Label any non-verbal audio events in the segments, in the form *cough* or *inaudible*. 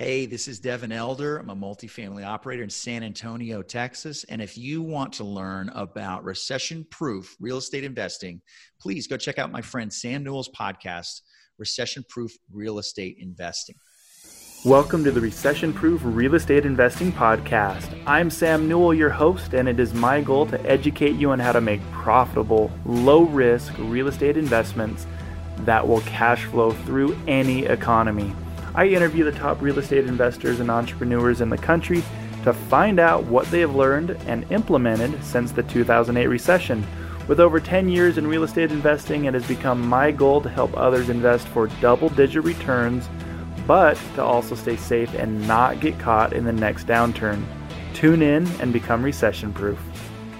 Hey, this is Devin Elder. I'm a multifamily operator in San Antonio, Texas. And if you want to learn about recession proof real estate investing, please go check out my friend Sam Newell's podcast, Recession Proof Real Estate Investing. Welcome to the Recession Proof Real Estate Investing Podcast. I'm Sam Newell, your host, and it is my goal to educate you on how to make profitable, low risk real estate investments that will cash flow through any economy. I interview the top real estate investors and entrepreneurs in the country to find out what they have learned and implemented since the 2008 recession. With over 10 years in real estate investing, it has become my goal to help others invest for double digit returns, but to also stay safe and not get caught in the next downturn. Tune in and become recession proof.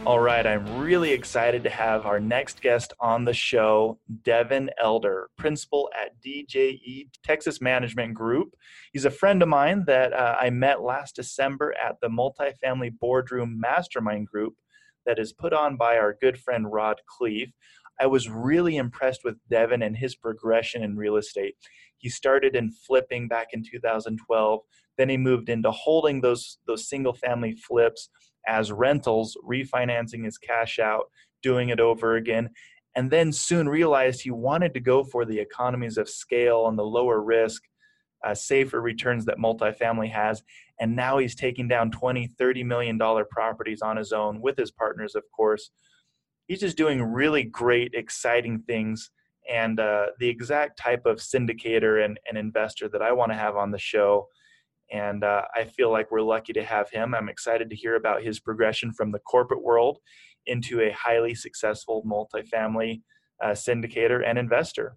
All right, I'm really excited to have our next guest on the show, Devin Elder, principal at DJE Texas Management Group. He's a friend of mine that uh, I met last December at the Multifamily Boardroom Mastermind Group that is put on by our good friend Rod Khleif. I was really impressed with Devin and his progression in real estate. He started in flipping back in 2012, then he moved into holding those those single family flips as rentals, refinancing his cash out, doing it over again, and then soon realized he wanted to go for the economies of scale and the lower risk, uh, safer returns that multifamily has. And now he's taking down 20, 30 million dollar properties on his own with his partners, of course. He's just doing really great, exciting things. And uh, the exact type of syndicator and, and investor that I want to have on the show and uh, I feel like we're lucky to have him. I'm excited to hear about his progression from the corporate world into a highly successful multifamily uh, syndicator and investor.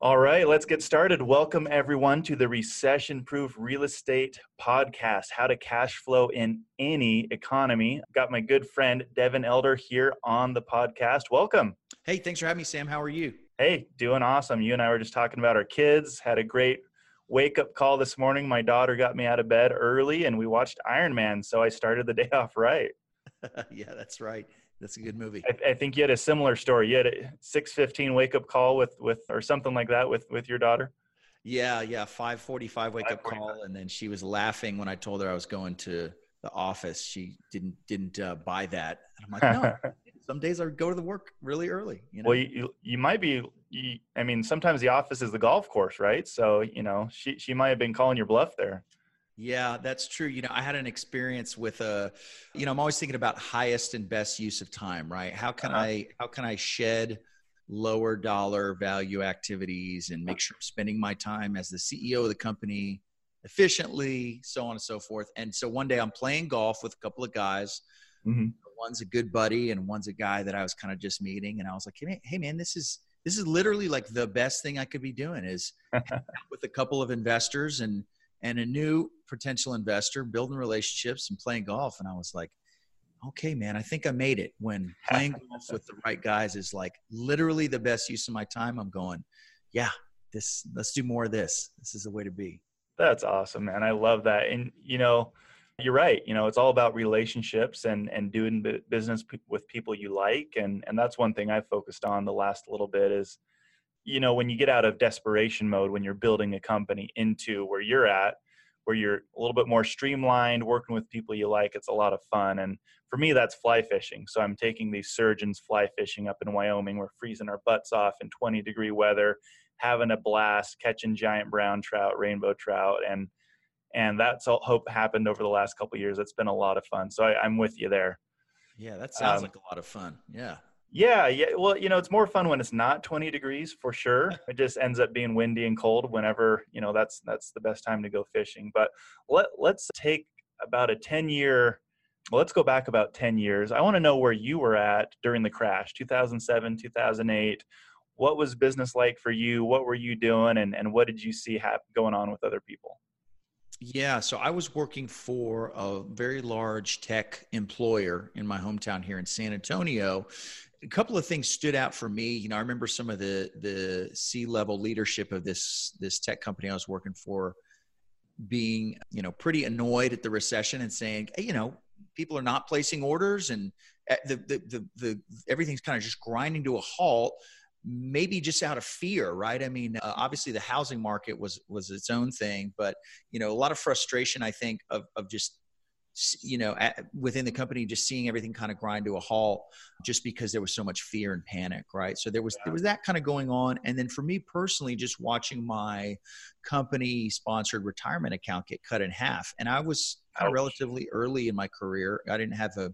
All right, let's get started. Welcome everyone to the Recession Proof Real Estate Podcast How to Cash Flow in Any Economy. I've got my good friend Devin Elder here on the podcast. Welcome. Hey, thanks for having me, Sam. How are you? Hey, doing awesome. You and I were just talking about our kids, had a great wake up call this morning. My daughter got me out of bed early and we watched Iron Man. So I started the *laughs* day off right. *laughs* yeah, that's right. That's a good movie. I, I, think you had a similar story. You had a six fifteen wake up call with with or something like that with with your daughter. Yeah, yeah, five forty five wake up call, and then she was laughing when I told her I was going to the office. She didn't didn't uh, buy that. And I'm like, no. *laughs* Some days I go to the work really early. You know? Well, you you might be you, I mean, sometimes the office is the golf course, right? So, you know, she, she might have been calling your bluff there. Yeah, that's true. You know, I had an experience with a, you know, I'm always thinking about highest and best use of time, right? How can uh-huh. I, how can I shed lower dollar value activities and make sure I'm spending my time as the CEO of the company efficiently, so on and so forth. And so one day I'm playing golf with a couple of guys. Mm-hmm. One's a good buddy and one's a guy that I was kind of just meeting. And I was like, hey, hey man, this is, this is literally like the best thing I could be doing is *laughs* with a couple of investors and and a new potential investor, building relationships and playing golf. And I was like, okay, man, I think I made it. When playing *laughs* golf with the right guys is like literally the best use of my time. I'm going, yeah, this let's do more of this. This is the way to be. That's awesome, man. I love that. And you know, you're right you know it's all about relationships and and doing business with people you like and and that's one thing i've focused on the last little bit is you know when you get out of desperation mode when you're building a company into where you're at where you're a little bit more streamlined working with people you like it's a lot of fun. And for me that's fly fishing. So i'm taking these surgeons fly fishing up in wyoming. We're freezing our butts off in 20 degree weather having a blast catching giant brown trout rainbow trout and and that's all hope happened over the last couple years. It's been a lot of fun. So I, am with you there. Yeah, that sounds um, like a lot of fun. Yeah. Yeah, yeah. Well, you know, it's more fun when it's not 20 degrees for sure. *laughs* It just ends up being windy and cold whenever, you know, that's that's the best time to go fishing. But let let's take about a 10 year well, let's go back about 10 years. I want to know where you were at during the crash, 2007, 2008. What was business like for you? What were you doing and and what did you see hap- going on with other people? Yeah, so I was working for a very large tech employer in my hometown here in San Antonio. A couple of things stood out for me. You know, I remember some of the the C level leadership of this this tech company I was working for being, you know, pretty annoyed at the recession and saying, hey, you know, people are not placing orders and eh, the the the, the everything's kind of just grinding to a halt maybe just out of fear right? I mean uh, obviously the housing market was was its own thing but you know a lot of frustration i think of of just you know at, within the company just seeing everything kind of grind to a halt just because there was so much fear and panic right? So there was yeah. there was that kind of going on. And then for me personally just watching my company sponsored retirement account get cut in half and i was kind of relatively early in my career. I didn't have a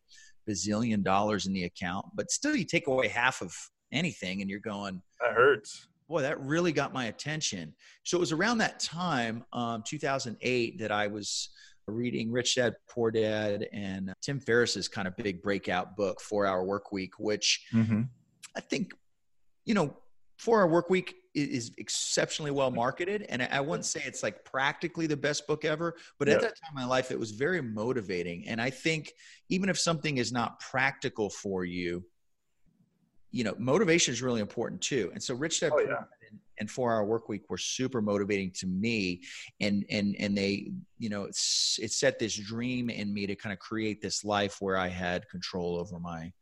bazillion dollars in the account but still you take away half of anything and you're going that hurts boy that really got my attention so it was around that time um, 2008 that i was reading Rich Dad Poor Dad and Tim Ferriss's kind of big breakout book, Four Hour Work Week, which mm-hmm. I think, you know, Four Hour Work Week is exceptionally well marketed. And I wouldn't say it's like practically the best book ever, but yep. at that time in my life, it was very motivating. And I think even if something is not practical for you, you know, motivation is really important too. And so Rich Dad oh, yeah. and four hour work week were super motivating to me and and and they you know it's it set this dream in me to kind of create this life where i had control over my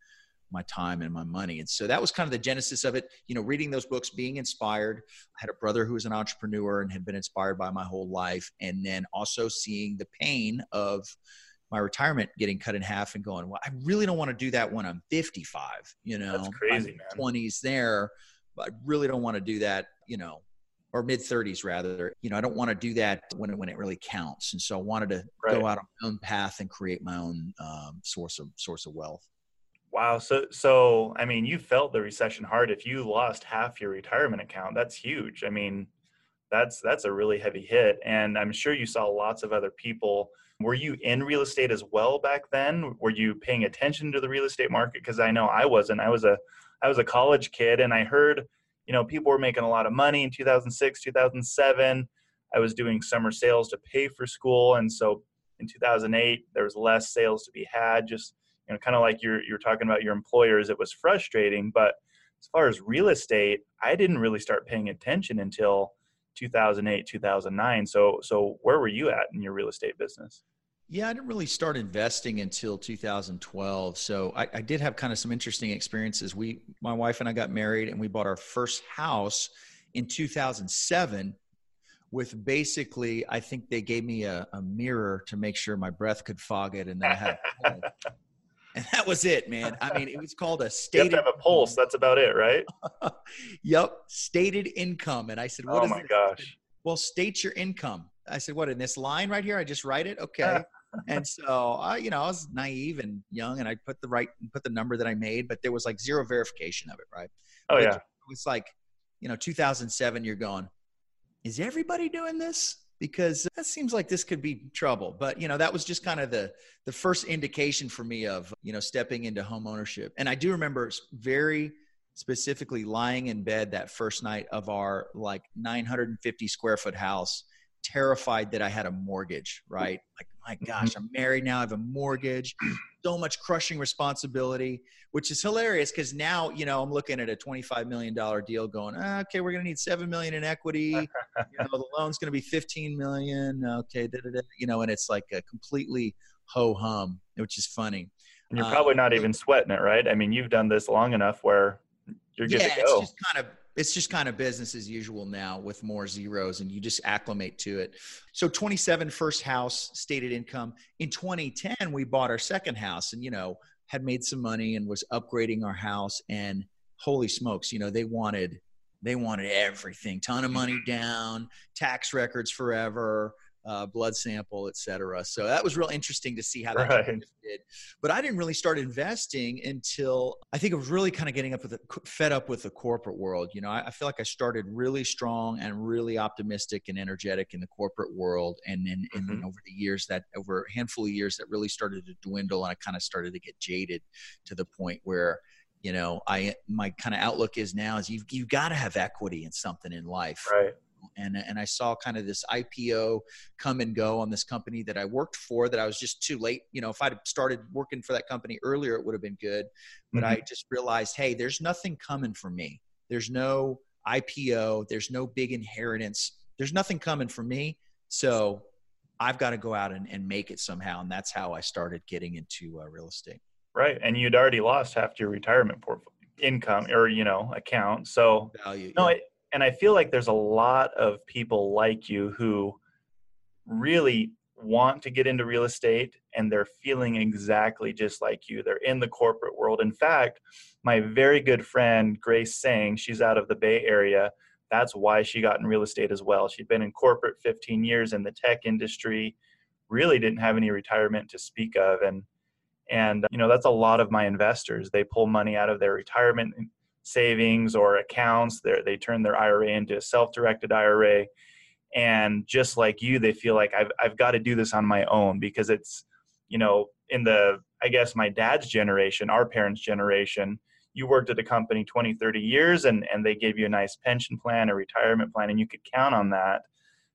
my time and my money. And so that was kind of the genesis of it. You know reading those books being inspired. I had a brother who was an entrepreneur and had been inspired by my whole life. And then also seeing the pain of my retirement getting cut in half and going well i really don't want to do that when i'm 55 you know That's crazy man 20s there but I really don't want to do that, you know, or mid 30s rather. You know, I don't want to do that when it, when it really counts. And so I wanted to right. go out on my own path and create my own um, source of source of wealth. Wow. So, so I mean, you felt the recession hard. If you lost half your retirement account, that's huge. I mean, that's that's a really heavy hit. And I'm sure you saw lots of other people. Were you in real estate as well back then? Were you paying attention to the real estate market? Because I know I wasn't. I was a I was a college kid and I heard, you know, people were making a lot of money in 2006, 2007. I was doing summer sales to pay for school. And so in 2008, there was less sales to be had. Just, you know, kind of like you're, you're talking about your employers, it was frustrating. But as far as real estate, I didn't really start paying attention until 2008, 2009. So, so where were you at in your real estate business? Yeah, I didn't really start investing until 2012. So I, I, did have kind of some interesting experiences. We, my wife and I got married and we bought our first house in 2007 with basically, I think they gave me a, a mirror to make sure my breath could fog it. And then I had, *laughs* and that was it, man. I mean, it was called a stated. You have, have a pulse. That's about it, right? *laughs* yep. Stated income. And I said, what oh is my gosh. Well, state your income. I said, what in this line right here? I just write it. Okay and so I, you know, I was naive and young, and I put the right, put the number that I made, but there was like zero verification of it, right? Oh but yeah. It was like, you know, 2007. You're going, is everybody doing this? Because that seems like this could be trouble. But you know, that was just kind of the the first indication for me of you know stepping into home ownership. And I do remember very specifically lying in bed that first night of our like 950 square foot house terrified that I had a mortgage, right? Like, my mm-hmm. gosh, I'm married now, I have a mortgage, *clears throat* so much crushing responsibility, which is hilarious because now, you know, I'm looking at a $25 million deal going, ah, okay, we're going to need 7 million in equity. you know, the *laughs* loan's going to be 15 million. Okay. Da, da, da, you know, and it's like a completely ho hum, which is funny. And you're probably not um, even sweating it, right? I mean, you've done this long enough where you're good yeah, to go. It's just kind of it's just kind of business as usual now with more zeros and you just acclimate to it. So 27 first house stated income. In 2010 we bought our second house and you know had made some money and was upgrading our house and holy smokes, you know, they wanted they wanted everything, ton of money down, tax records forever, uh, blood sample, et cetera. So that was real interesting to see how that right. *laughs* did. But I didn't really start investing until I think I was really kind of getting up with the, fed up with the corporate world. You know, I, I, feel like I started really strong and really optimistic and energetic in the corporate world, and then and, mm-hmm. over the years that over a handful of years that really started to dwindle, and I kind of started to get jaded to the point where you know i my kind of outlook is now is you've, you've got to have equity in something in life right and and I saw kind of this IPO come and go on this company that I worked for that I was just too late. You know, if I'd started working for that company earlier, it would have been good. But mm-hmm. I just realized, hey, there's nothing coming for me. There's no IPO. There's no big inheritance. There's nothing coming for me. So I've got to go out and, and make it somehow. And that's how I started getting into uh, real estate. Right. And you'd already lost half your retirement portfolio income or you know account. So value. No, yeah. And I feel like there's a lot of people like you who really want to get into real estate and they're feeling exactly just like you. They're in the corporate world. In fact, my very good friend Grace Sang, she's out of the Bay Area. That's why she got in real estate as well. She'd been in corporate 15 years in the tech industry, really didn't have any retirement to speak of and and you know that's a lot of my investors. They pull money out of their retirement savings or accounts. They're, they turn their IRA into a self-directed IRA and just like you they feel like I've I've got to do this on my own because it's you know in the I guess my dad's generation, our parents' generation, you worked at a company 20, 30 years and and they gave you a nice pension plan, a retirement plan and you could count on that.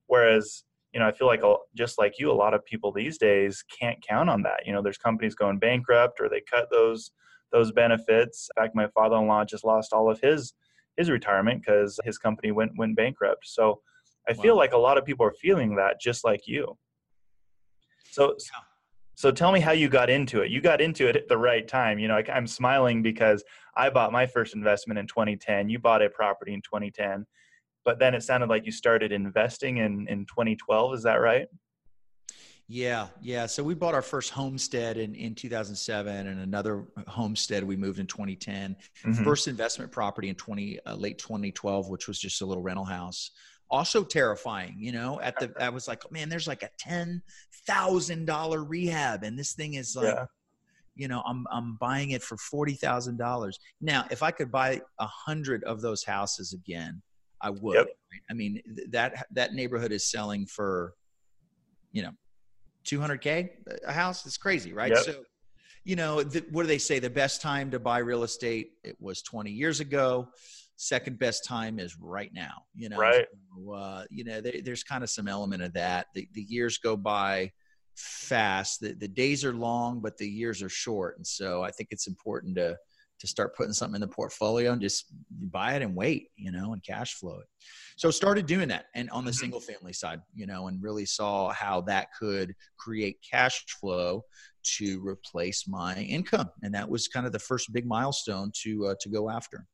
Whereas you know, I feel like just like you, a lot of people these days can't count on that. You know, there's companies going bankrupt or they cut those those benefits. In fact, my father-in-law just lost all of his his retirement because his company went went bankrupt. So I wow. feel like a lot of people are feeling that just like you. So, yeah. so tell me how you got into it. You got into it at the right time. You know, I, I'm smiling because I bought my first investment in 2010. You bought a property in 2010, but then it sounded like you started investing in in 2012. Is that right? Yeah, yeah. So we bought our first homestead in, in 2007 and another homestead we moved in 2010. Mm-hmm. First investment property in 20 uh, late 2012, which was just a little rental house also terrifying you know at the i was like man there's like a ten thousand dollar rehab and this thing is like yeah. you know i'm i'm buying it for forty thousand dollars now if i could buy a hundred of those houses again i would yep. i mean that that neighborhood is selling for you know 200k a house? It's crazy right? Yep. so you know the, what do they say? The best time to buy real estate it was 20 years ago. Second best time is right now you know? Right. So, uh, you know there, there's kind of some element of that. The, the years go by fast. The, the days are long but the years are short. And so i think it's important to to start putting something in the portfolio and just buy it and wait you know and cash flow it so started doing that and on the mm-hmm. single family side you know and really saw how that could create cash flow to replace my income and that was kind of the first big milestone to uh, to go after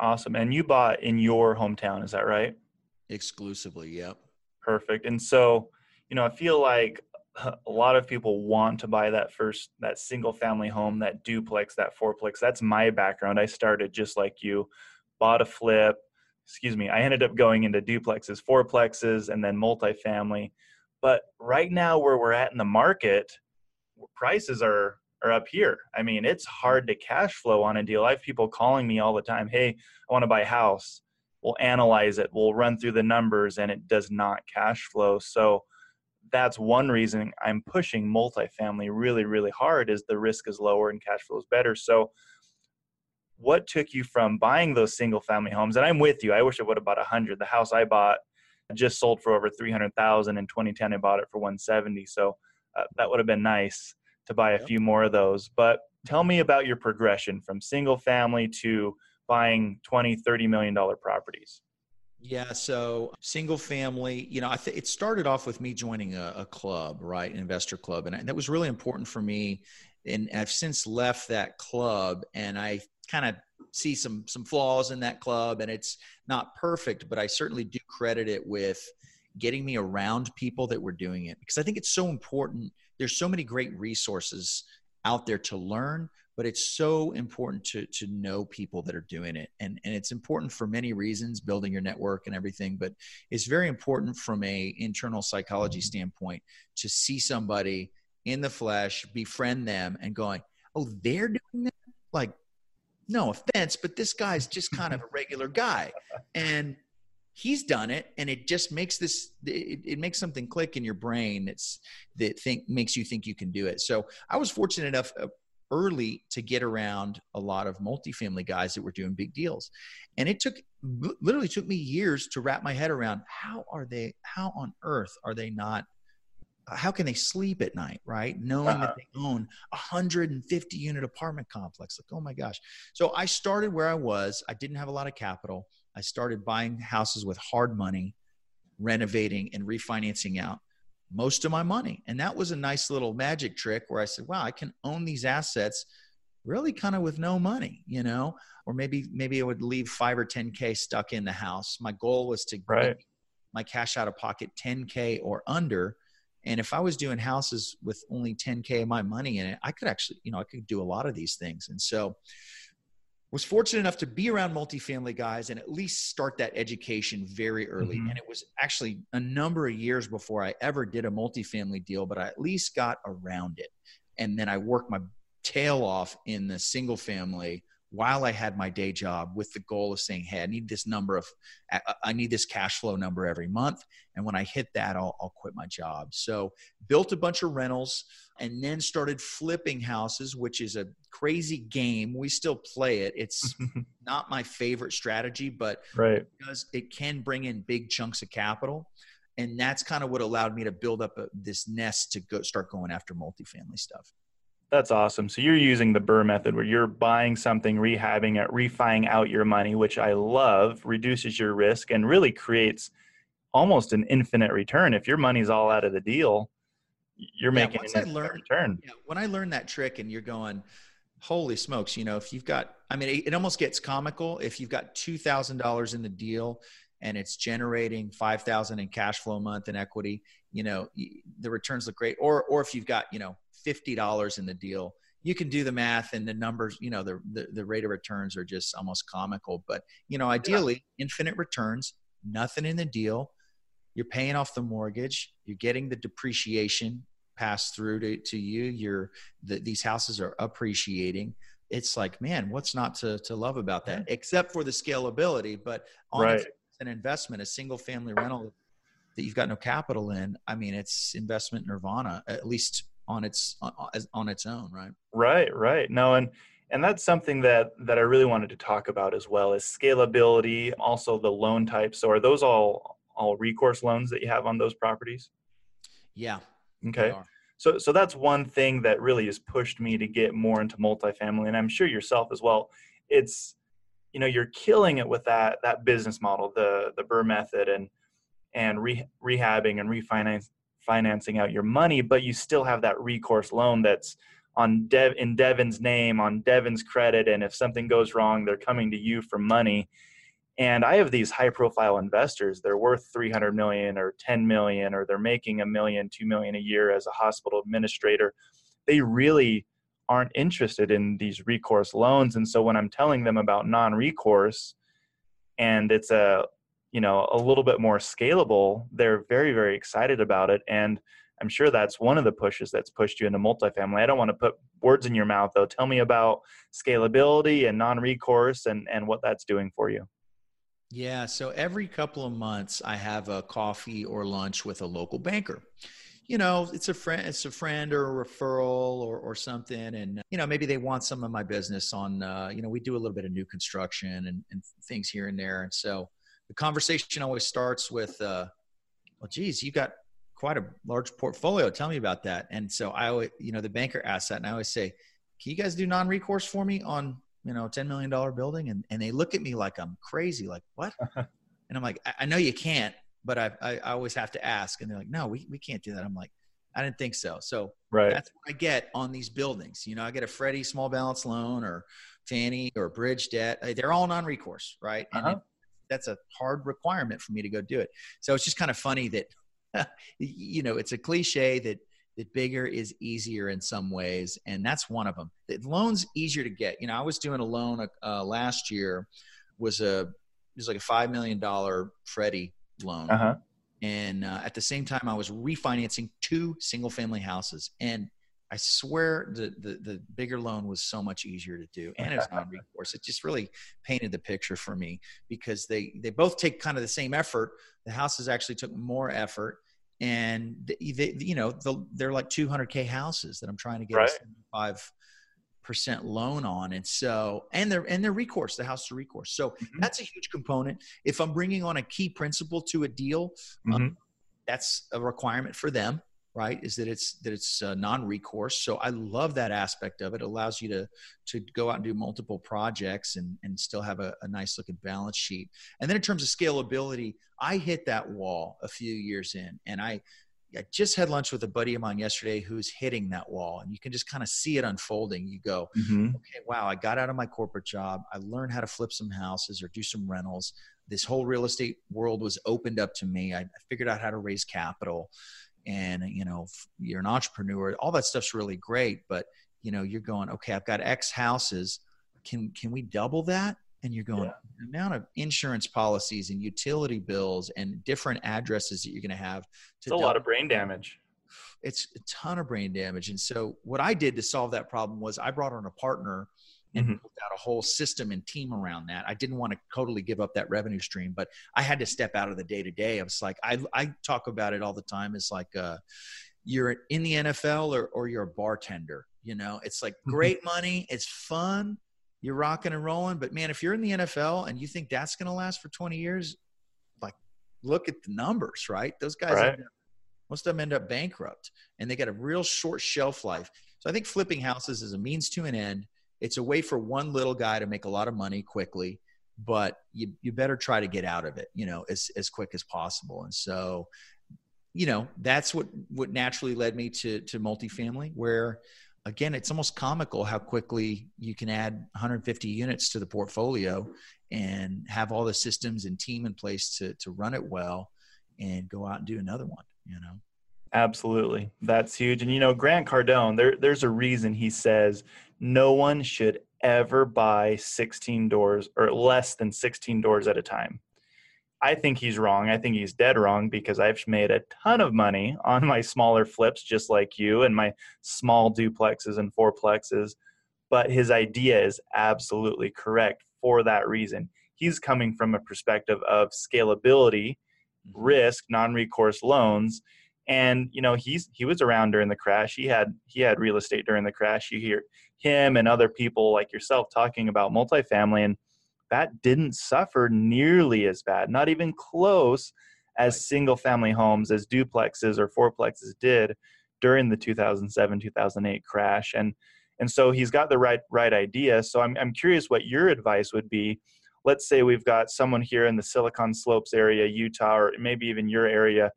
Awesome. And you bought in your hometown, is that right? Exclusively, yep. Perfect. And so, you know, I feel like *laughs* a lot of people want to buy that first that single family home, that duplex, that fourplex. That's my background. I started just like you, bought a flip. Excuse me. I ended up going into duplexes, fourplexes, and then multifamily. But right now, where we're at in the market, prices are are up here. I mean, it's hard to cash flow on a deal. I have people calling me all the time, hey, I want to buy a house. We'll analyze it, we'll run through the numbers, and it does not cash flow. So that's one reason I'm pushing multifamily really, really hard is the risk is lower and cash flow is better. So what took you from buying those single family homes? And I'm with you. I wish I would have bought a hundred. The house I bought just sold for over 300,000 in 2010. I bought it for 170. So uh, that would have been nice to buy a yep. few more of those. But tell me about your progression from single family to buying 20, 30 million dollar properties. Yeah, so single family, you know, I think it started off with me joining a, a club, right, an investor club, and that was really important for me. And I've since left that club, and I kind of see some some flaws in that club, and it's not perfect, but I certainly do credit it with getting me around people that were doing it because I think it's so important there's so many great resources out there to learn but it's so important to to know people that are doing it. And and it's important for many reasons building your network and everything but it's very important from a internal psychology standpoint to see somebody in the flesh befriend them and going oh they're doing that? Like no offense but this guy's just kind of a regular guy. And he's done it and it just makes this it, it, makes something click in your brain that's that think makes you think you can do it. So i was fortunate enough uh, early to get around a lot of multifamily guys that were doing big deals. And it took literally took me years to wrap my head around how are they how on earth are they not how can they sleep at night right? Knowing uh-huh. that they own a 150 unit apartment complex. Like oh my gosh. So i started where i was. I didn't have a lot of capital. I started buying houses with hard money, renovating and refinancing out most of my money. And that was a nice little magic trick where I said, wow, I can own these assets really kind of with no money, you know, or maybe maybe I would leave five or 10k stuck in the house. My goal was to right. my cash out of pocket 10k or under. And if I was doing houses with only 10k of my money in it, I could actually, you know, I could do a lot of these things. And so was fortunate enough to be around multifamily guys and at least start that education very early. Mm-hmm. And it was actually a number of years before I ever did a multifamily deal, but I at least got around it. And then I worked my tail off in the single family while I had my day job with the goal of saying, Hey, I need this number of, I need this cash flow number every month. And when I hit that, I'll, I'll quit my job. So built a bunch of rentals and then started flipping houses, which is a crazy game. We still play it. It's *laughs* not my favorite strategy, but right. because it can bring in big chunks of capital. And that's kind of what allowed me to build up a, this nest to go start going after multifamily stuff. That's awesome. So you're using the BRRRR method where you're buying something, rehabbing it, refining out your money, which I love, reduces your risk and really creates almost an infinite return. If your money's all out of the deal, you're yeah, making an infinite learned, return. Yeah, when I learned that trick and you're going, holy smokes, you know, if you've got, I mean, it, it almost gets comical. If you've got $2,000 in the deal and it's generating 5,000 in cash flow a month in equity, you know, the returns look great. Or, or if you've got, you know, $50 in the deal. You can do the math and the numbers you know the, the, the rate of returns are just almost comical but you know ideally yeah. infinite returns nothing in the deal. You're paying off the mortgage. You're getting the depreciation passed through to, to you. You're the, these houses are appreciating. It's like man what's not to, to love about that? Except for the scalability but on right. an investment a single family rental that you've got no capital in. I mean it's investment nirvana at least on its on, on its own right? Right right. No and and that's something that that i really wanted to talk about as well is scalability also the loan types. So are those all all recourse loans that you have on those properties? Yeah okay. so so that's one thing that really has pushed me to get more into multifamily and i'm sure yourself as well. It's you know you're killing it with that that business model the the BRRRR method and and re, rehabbing and refinance financing out your money, but you still have that recourse loan that's on Dev in Devin's name, on Devin's credit, and if something goes wrong, they're coming to you for money. And I have these high profile investors, they're worth 300 million or 10 million, or they're making a million, two million a year as a hospital administrator. They really aren't interested in these recourse loans. And so when I'm telling them about non recourse, and it's a you know a little bit more scalable they're very very excited about it and i'm sure that's one of the pushes that's pushed you into multifamily. I don't want to put words in your mouth though. Tell me about scalability and non-recourse and and what that's doing for you. Yeah so every couple of months i have a coffee or lunch with a local banker. You know it's a friend it's a friend or a referral or, or something and you know maybe they want some of my business on uh, you know we do a little bit of new construction and, and things here and there and so the conversation always starts with, uh, well, geez, you got quite a large portfolio. Tell me about that. And so I always, you know, the banker asks that and I always say, can you guys do non-recourse for me on, you know, $10 million building? And, and they look at me like I'm crazy. Like what? *laughs* and I'm like, I, I know you can't, but I, I, I always have to ask. And they're like, no, we, we can't do that. I'm like, I didn't think so. So right. that's what I get on these buildings. You know, I get a Freddie small balance loan or Fannie or bridge debt. They're all non-recourse, right? Uh-huh. And that's a hard requirement for me to go do it. So it's just kind of funny that, *laughs* you know, it's a cliche that that bigger is easier in some ways, and that's one of them. The loan's easier to get. You know, I was doing a loan uh, last year, was a it was like a five million dollar Freddie loan, uh-huh. and uh, at the same time, I was refinancing two single family houses, and I swear the, the, the bigger loan was so much easier to do, and it's *laughs* non-recourse. It just really painted the picture for me because they they both take kind of the same effort. The houses actually took more effort, and they, they you know the, they're like 200k houses that I'm trying to get right. a five percent loan on, and so and they're and they're recourse, the house to recourse. So mm-hmm. that's a huge component. If I'm bringing on a key principal to a deal, um, mm-hmm. um, that's a requirement for them right is that it's that it's uh, non-recourse so i love that aspect of it. it allows you to to go out and do multiple projects and and still have a, a nice looking balance sheet and then in terms of scalability i hit that wall a few years in and i I just had lunch with a buddy of mine yesterday who's hitting that wall, and you can just kind of see it unfolding. You go, mm-hmm. okay, wow, I got out of my corporate job. I learned how to flip some houses or do some rentals. This whole real estate world was opened up to me. I, I figured out how to raise capital, and you know, you're an entrepreneur. All that stuff's really great, but you know, you're going, okay, I've got X houses. Can can we double that? and you're going yeah. the amount of insurance policies and utility bills and different addresses that you're going to have it's a lot of brain damage it's a ton of brain damage and so what i did to solve that problem was i brought on a partner and mm-hmm. built out a whole system and team around that i didn't want to totally give up that revenue stream but i had to step out of the day to day i was like I, I talk about it all the time it's like uh, you're in the nfl or, or you're a bartender you know it's like mm-hmm. great money it's fun you're rocking and rolling. But man, if you're in the NFL and you think that's going to last for 20 years, like look at the numbers, right? Those guys, right. up, most of them end up bankrupt and they got a real short shelf life. So I think flipping houses is a means to an end. It's a way for one little guy to make a lot of money quickly, but you, you better try to get out of it, you know, as, as quick as possible. And so, you know, that's what, what naturally led me to, to multifamily where, again, it's almost comical how quickly you can add 150 units to the portfolio and have all the systems and team in place to to run it well and go out and do another one, you know. Absolutely. That's huge. And you know, Grant Cardone, there there's a reason he says no one should ever buy 16 doors or less than 16 doors at a time. I think he's wrong. I think he's dead wrong because I've made a ton of money on my smaller flips, just like you, and my small duplexes and fourplexes. But his idea is absolutely correct for that reason. He's coming from a perspective of scalability, mm-hmm. risk, non-recourse loans, and you know he's he was around during the crash. He had he had real estate during the crash. You hear him and other people like yourself talking about multifamily and that didn't suffer nearly as bad, not even close as single family homes, as duplexes or fourplexes did during the 2007 2008 crash. And and so he's got the right right idea. So I'm I'm curious what your advice would be. Let's say we've got someone here in the Silicon Slopes area, Utah, or maybe even your area.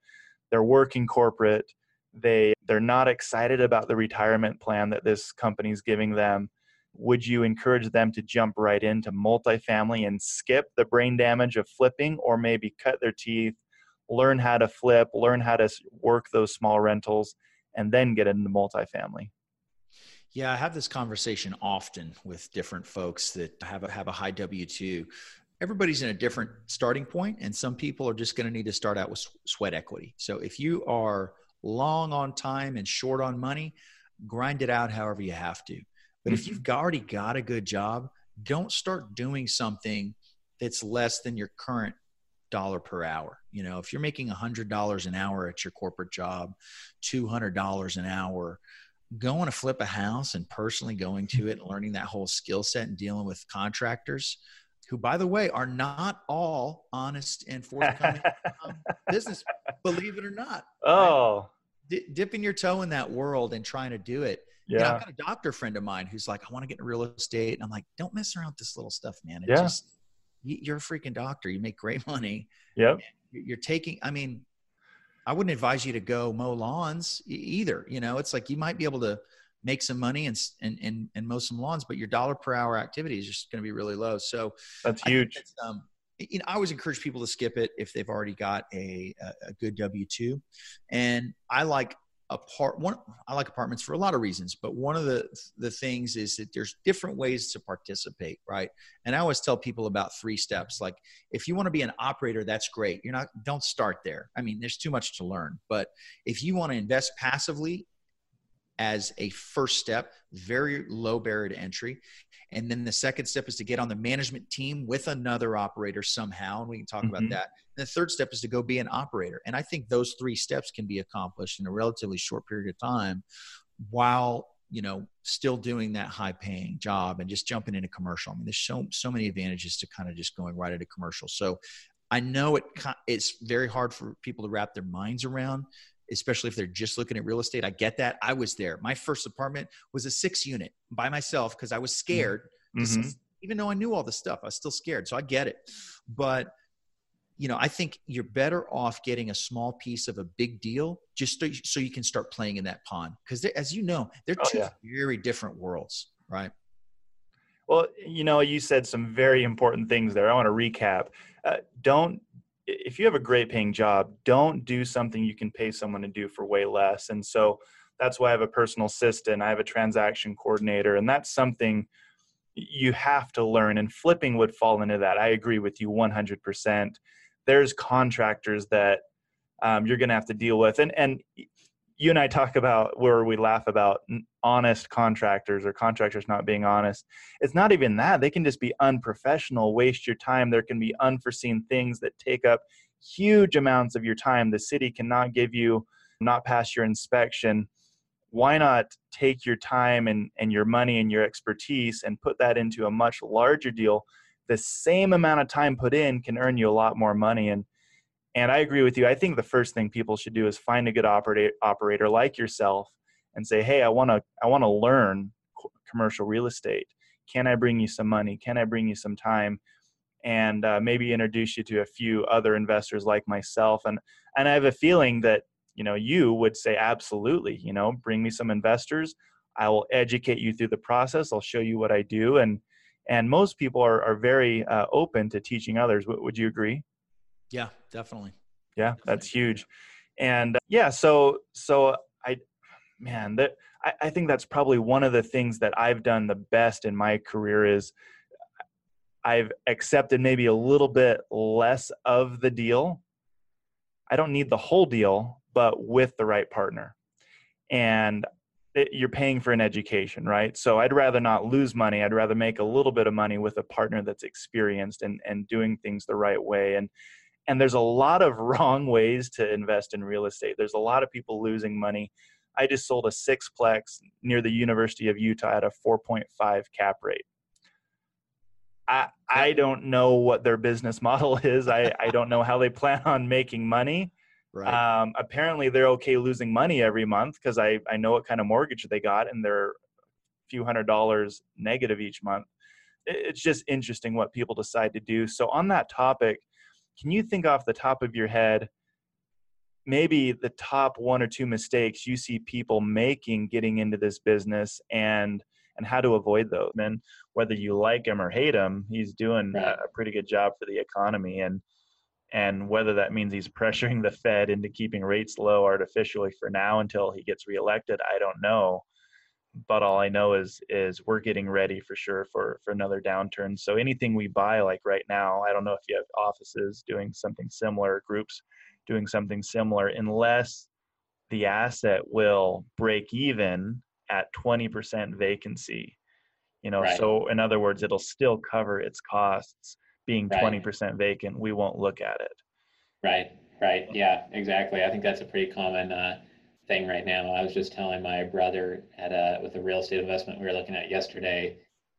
They're working corporate. They they're not excited about the retirement plan that this company's giving them would you encourage them to jump right into multifamily and skip the brain damage of flipping or maybe cut their teeth learn how to flip learn how to work those small rentals and then get into multifamily yeah i have this conversation often with different folks that have a, have a high w2 everybody's in a different starting point and some people are just going to need to start out with sweat equity. So if you are long on time and short on money grind it out however you have to. But if mm-hmm. you've already got a good job, don't start doing something that's less than your current dollar per hour. You know, if you're making $100 an hour at your corporate job, $200 an hour, going to flip a house and personally going to it and learning that whole skill set and dealing with contractors who by the way are not all honest and forthcoming *laughs* um, business believe it or not oh right? D- dipping your toe in that world and trying to do it yeah. You know, I've got a doctor friend of mine who's like, I want to get in real estate. And I'm like, don't mess around with this little stuff, man. It yeah. Just, you're a freaking doctor. You make great *laughs* money. Yep. You're taking, I mean, I wouldn't advise you to go mow lawns either. You know, it's like you might be able to make some money and, and, and, and mow some lawns, but your dollar per hour activity is just going to be really low. So that's huge. Um, you know, I always encourage people to skip it if they've already got a, a good W two, and I like apart one i like apartments for a lot of reasons but one of the the things is that there's different ways to participate right? And i always tell people about three steps. Like if you want to be an operator that's great. You're not don't start there. I mean there's too much to learn. But if you want to invest passively as a first step, very low barrier to entry. And then the second step is to get on the management team with another operator somehow. And we can talk mm-hmm. about that. And the third step is to go be an operator. And I think those three steps can be accomplished in a relatively short period of time while you know still doing that high paying job and just jumping into commercial i mean there's so so many advantages to kind of just going right into commercial so i know it it's very hard for people to wrap their minds around especially if they're just looking at real estate. I get that. I was there. My first apartment was a six unit by myself because I was mm-hmm. scared. Mm-hmm. Even though I knew all the stuff, I was still scared. So I get it. But you know, I think you're better off getting a small piece of a big deal just so, so you can start playing in that pond. Because as you know, they're oh, two yeah. very different worlds, right? Well, you know, you said some very important things there. I want to recap. Uh, don't, if you have a great paying job, don't do something you can pay someone to do for way less. And so that's why I have a personal assistant, I have a transaction coordinator, and that's something you have to learn. And flipping would fall into that. I agree with you 100% there's contractors that um, you're going to have to deal with and and you and I talk about where we laugh about honest contractors or contractors not being honest. It's not even that. They can just be unprofessional, waste your time. There can be unforeseen things that take up huge amounts of your time. The city cannot give you, not pass your inspection. Why not take your time and, and your money and your expertise and put that into a much larger deal the same amount of time put in can earn you a lot more money and and I agree with you. I think the first thing people should do is find a good operator operator like yourself and say, "Hey, I want to I want to learn commercial real estate. Can I bring you some money? Can I bring you some time?" And uh, maybe introduce you to a few other investors like myself. And and I have a feeling that you know you would say absolutely. You know, bring me some investors. I will educate you through the process. I'll show you what I do, and and most people are, are very uh, open to teaching others would you agree yeah definitely yeah definitely. that's huge and uh, yeah so so i man that I, I think that's probably one of the things that i've done the best in my career is i've accepted maybe a little bit less of the deal i don't need the whole deal but with the right partner and it, you're paying for an education, right? So I'd rather not lose money. I'd rather make a little bit of money with a partner that's experienced and and doing things the right way. And and there's a lot of *laughs* wrong ways to invest in real estate. There's a lot of people losing money. I just sold a sixplex near the University of Utah at a 4.5 cap rate. I I don't know what their business *laughs* model is. I, I don't know how they plan on making money. Right. Um, apparently, they're okay losing money every month because I, I know what kind of mortgage they got, and they're a few hundred dollars negative each month. It's just interesting what people decide to do. So, on that topic, can you think off the top of your head maybe the top one or two mistakes you see people making getting into this business and and how to avoid those and whether you like him or hate him he's doing right. a pretty good job for the economy and and whether that means he's pressuring the Fed into keeping rates low artificially for now until he gets reelected, I don't know. But all I know is is we're getting ready for sure for for another downturn. So anything we buy, like right now, I don't know if you have offices doing something similar, groups doing something similar, unless the asset will break even at 20% vacancy. You know, right. so in other words, it'll still cover its costs being right. 20% vacant, we won't look at it. Right, right. Yeah, exactly. I think that's a pretty common uh, thing right now. I was just telling my brother at a, with a real estate investment we were looking at yesterday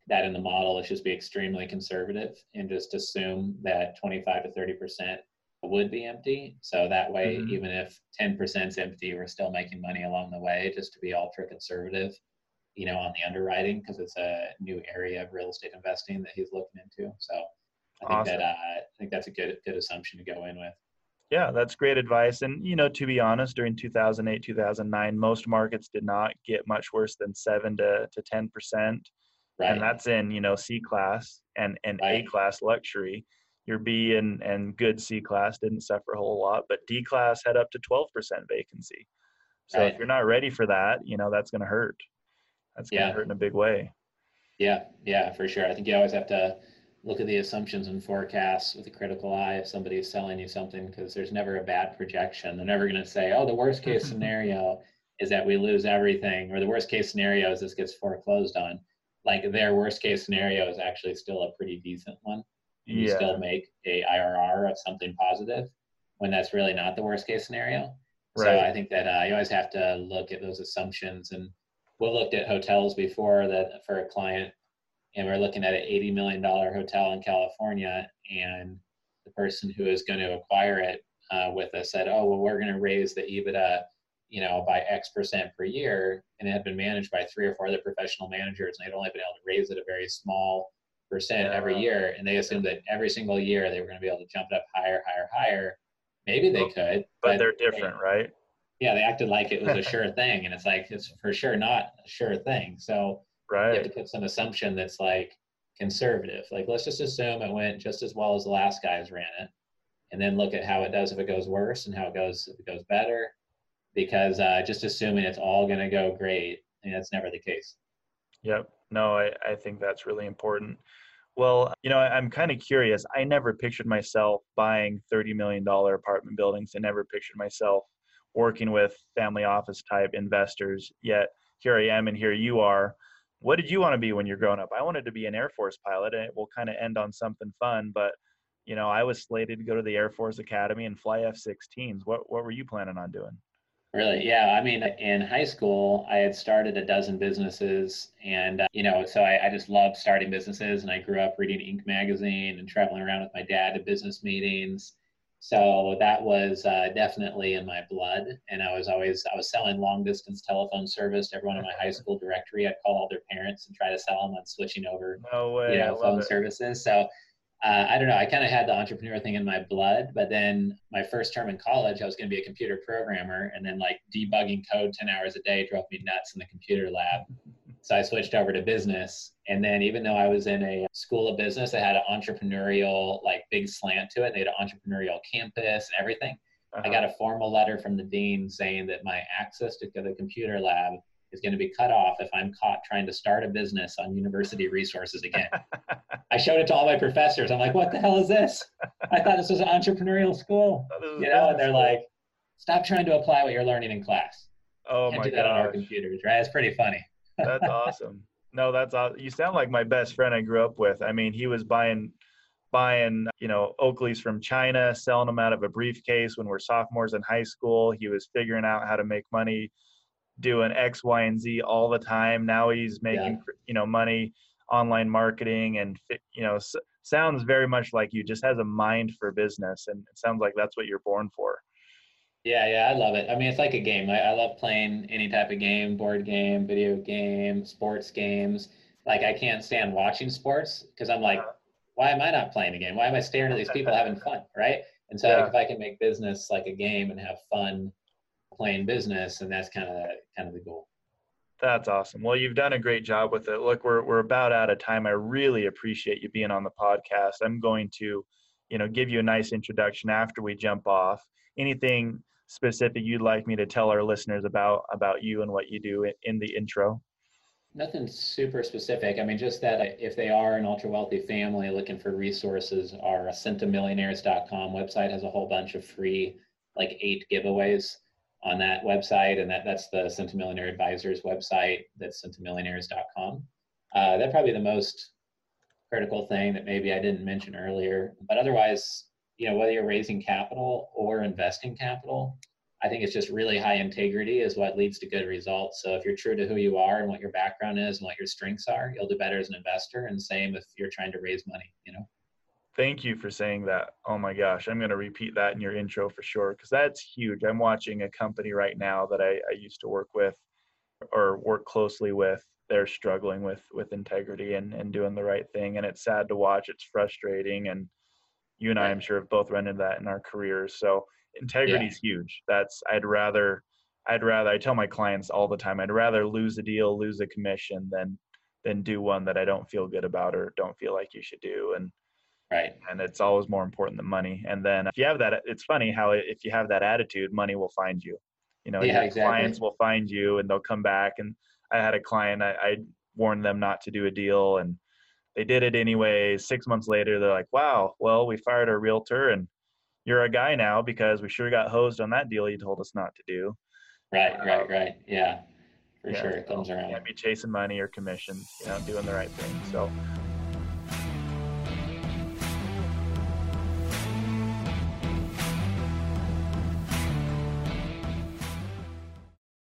that in the model, it should be extremely conservative and just assume that 25 to 30% would be empty. So that way, mm-hmm. even if 10% is empty, we're still making money along the way just to be ultra conservative, you know, on the underwriting because it's a new area of real estate investing that he's looking into. So I think awesome. that uh, I think that's a good good assumption to go in with. Yeah, that's great advice. And you know, to be honest, during 2008, 2009, most markets did not get much worse than seven to to ten percent, right. and that's in you know C class and and right. A class luxury. Your B and and good C class didn't suffer a whole lot, but D class had up to 12% vacancy. So right. if you're not ready for that, you know that's going to hurt. That's going to yeah. hurt in a big way. Yeah, yeah, for sure. I think you always have to look at the assumptions and forecasts with a critical eye if somebody is selling you something because there's never a bad projection. They're never going to say, oh, the worst case *laughs* scenario is that we lose everything, or the worst case scenario is this gets foreclosed on. Like their worst case scenario is actually still a pretty decent one. And you still make a IRR of something positive when that's really not the worst case scenario. Right. So I think that uh, you always have to look at those assumptions. And we looked at hotels before that for a client and we're looking at an $80 million hotel in California, and the person who is going to acquire it uh, with us said, "Oh, well, we're going to raise the EBITDA, you know, by X percent per year," and it had been managed by three or four other professional managers, and they'd only been able to raise it a very small percent every year, and they assumed that every single year they were going to be able to jump it up higher, higher, higher. Maybe they could, but, but they're different, they, right? Yeah, they acted like it was a *laughs* sure thing, and it's like it's for sure not a sure thing. So right. you have to put some assumption that's like conservative. Like let's just assume it went just as well as the last guys ran it, and then look at how it does if it goes worse and how it goes if it goes better. Because uh, just assuming it's all going to go great, I mean, that's never the case. Yep. No, I, I think that's really important. Well, you know, I'm kind of curious. I never pictured myself buying $30 million apartment buildings. I never pictured myself working with family office type investors. Yet here I am, and here you are. What did you want to be when you're growing up? I wanted to be an Air Force pilot, and it will kind of end on something fun. But you know, I was slated to go to the Air Force Academy and fly F-16s. What what were you planning on doing? Really? Yeah. I mean, in high school, I had started a dozen businesses, and uh, you know, so I, I, just loved starting businesses. And I grew up reading Inc. magazine and traveling around with my dad to business meetings. So that was uh, definitely in my blood. And I was always I was selling long distance telephone service to everyone in my high school directory. I'd call all their parents and try to sell them on switching over, no way, you know, phone it. services. So uh, I don't know. I kind of had the entrepreneur thing in my blood, but then my first term in college, I was going to be a computer programmer, and then like debugging code ten hours a day drove me nuts in the computer lab. So I switched over to business, and then even though I was in a school of business that had an entrepreneurial like big slant to it, they had an entrepreneurial campus, everything. Uh-huh. I got a formal letter from the dean saying that my access to the computer lab is going to be cut off if I'm caught trying to start a business on university resources again. *laughs* I showed it to all my professors. I'm like, what the hell is this? I thought this was an entrepreneurial school. You know, and they're like, stop trying to apply what you're learning in class. Oh Can't my do that gosh. on our computers, right? It's pretty funny. That's awesome. No, that's awesome. You sound like my best friend I grew up with. I mean, he was buying buying, you know, Oakleys from China, selling them out of a briefcase when we're sophomores in high school. He was figuring out how to make money doing X, Y, and Z all the time. Now he's making yeah. you know money online marketing and you know s- sounds very much like you. Just has a mind for business, and it sounds like that's what you're born for. Yeah, yeah, I love it. I mean, it's like a game. I, I love playing any type of game, board game, video game, sports games. Like I can't stand watching sports because I'm like, why am I not playing a game? Why am I staring at these people having *laughs* fun, right? And so yeah. like, if I can make business like a game and have fun playing business, and that's kind of kind of the goal. That's awesome. Well, you've done a great job with it. Look, we're we're about out of time. I really appreciate you being on the podcast. I'm going to, you know, give you a nice introduction after we jump off. Anything specific you'd like me to tell our listeners about about you and what you do in, the intro? Nothing super specific. I mean, just that if they are an ultra wealthy family looking for resources, our centimillionaires.com website has a whole bunch of free, like eight giveaways on that website, and that, that's the Centimillionaire Advisors website. That's centimillionaires.com. Uh, that's probably the most critical thing that maybe I didn't mention earlier. But otherwise, you know, whether you're raising capital or investing capital, I think it's just really high integrity is what leads to good results. So if you're true to who you are and what your background is and what your strengths are, you'll do better as an investor. And same if you're trying to raise money, you know. Thank you for saying that. Oh my gosh, I'm going to repeat that in your intro for sure because that's huge. I'm watching a company right now that I, I used to work with or work closely with. They're struggling with with integrity and, and doing the right thing, and it's sad to watch. It's frustrating, and you and I, I'm sure, have both run into that in our careers. So integrity is yeah. huge. That's I'd rather I'd rather I tell my clients all the time I'd rather lose a deal, lose a commission than than do one that I don't feel good about or don't feel like you should do. And Right. And it's always more important than money. And then if you have that, it's funny how if you have that attitude, money will find you. You know, yeah, exactly. clients will find you and they'll come back. And I had a client, I, I warned them not to do a deal and they did it anyway. Six months later, they're like, wow, well, we fired our realtor and you're a guy now because we sure got hosed on that deal you told us not to do. Right, right, um, right. Yeah, for yeah, sure. It comes around. Can't be chasing money or commissions, you know, doing the right thing. So,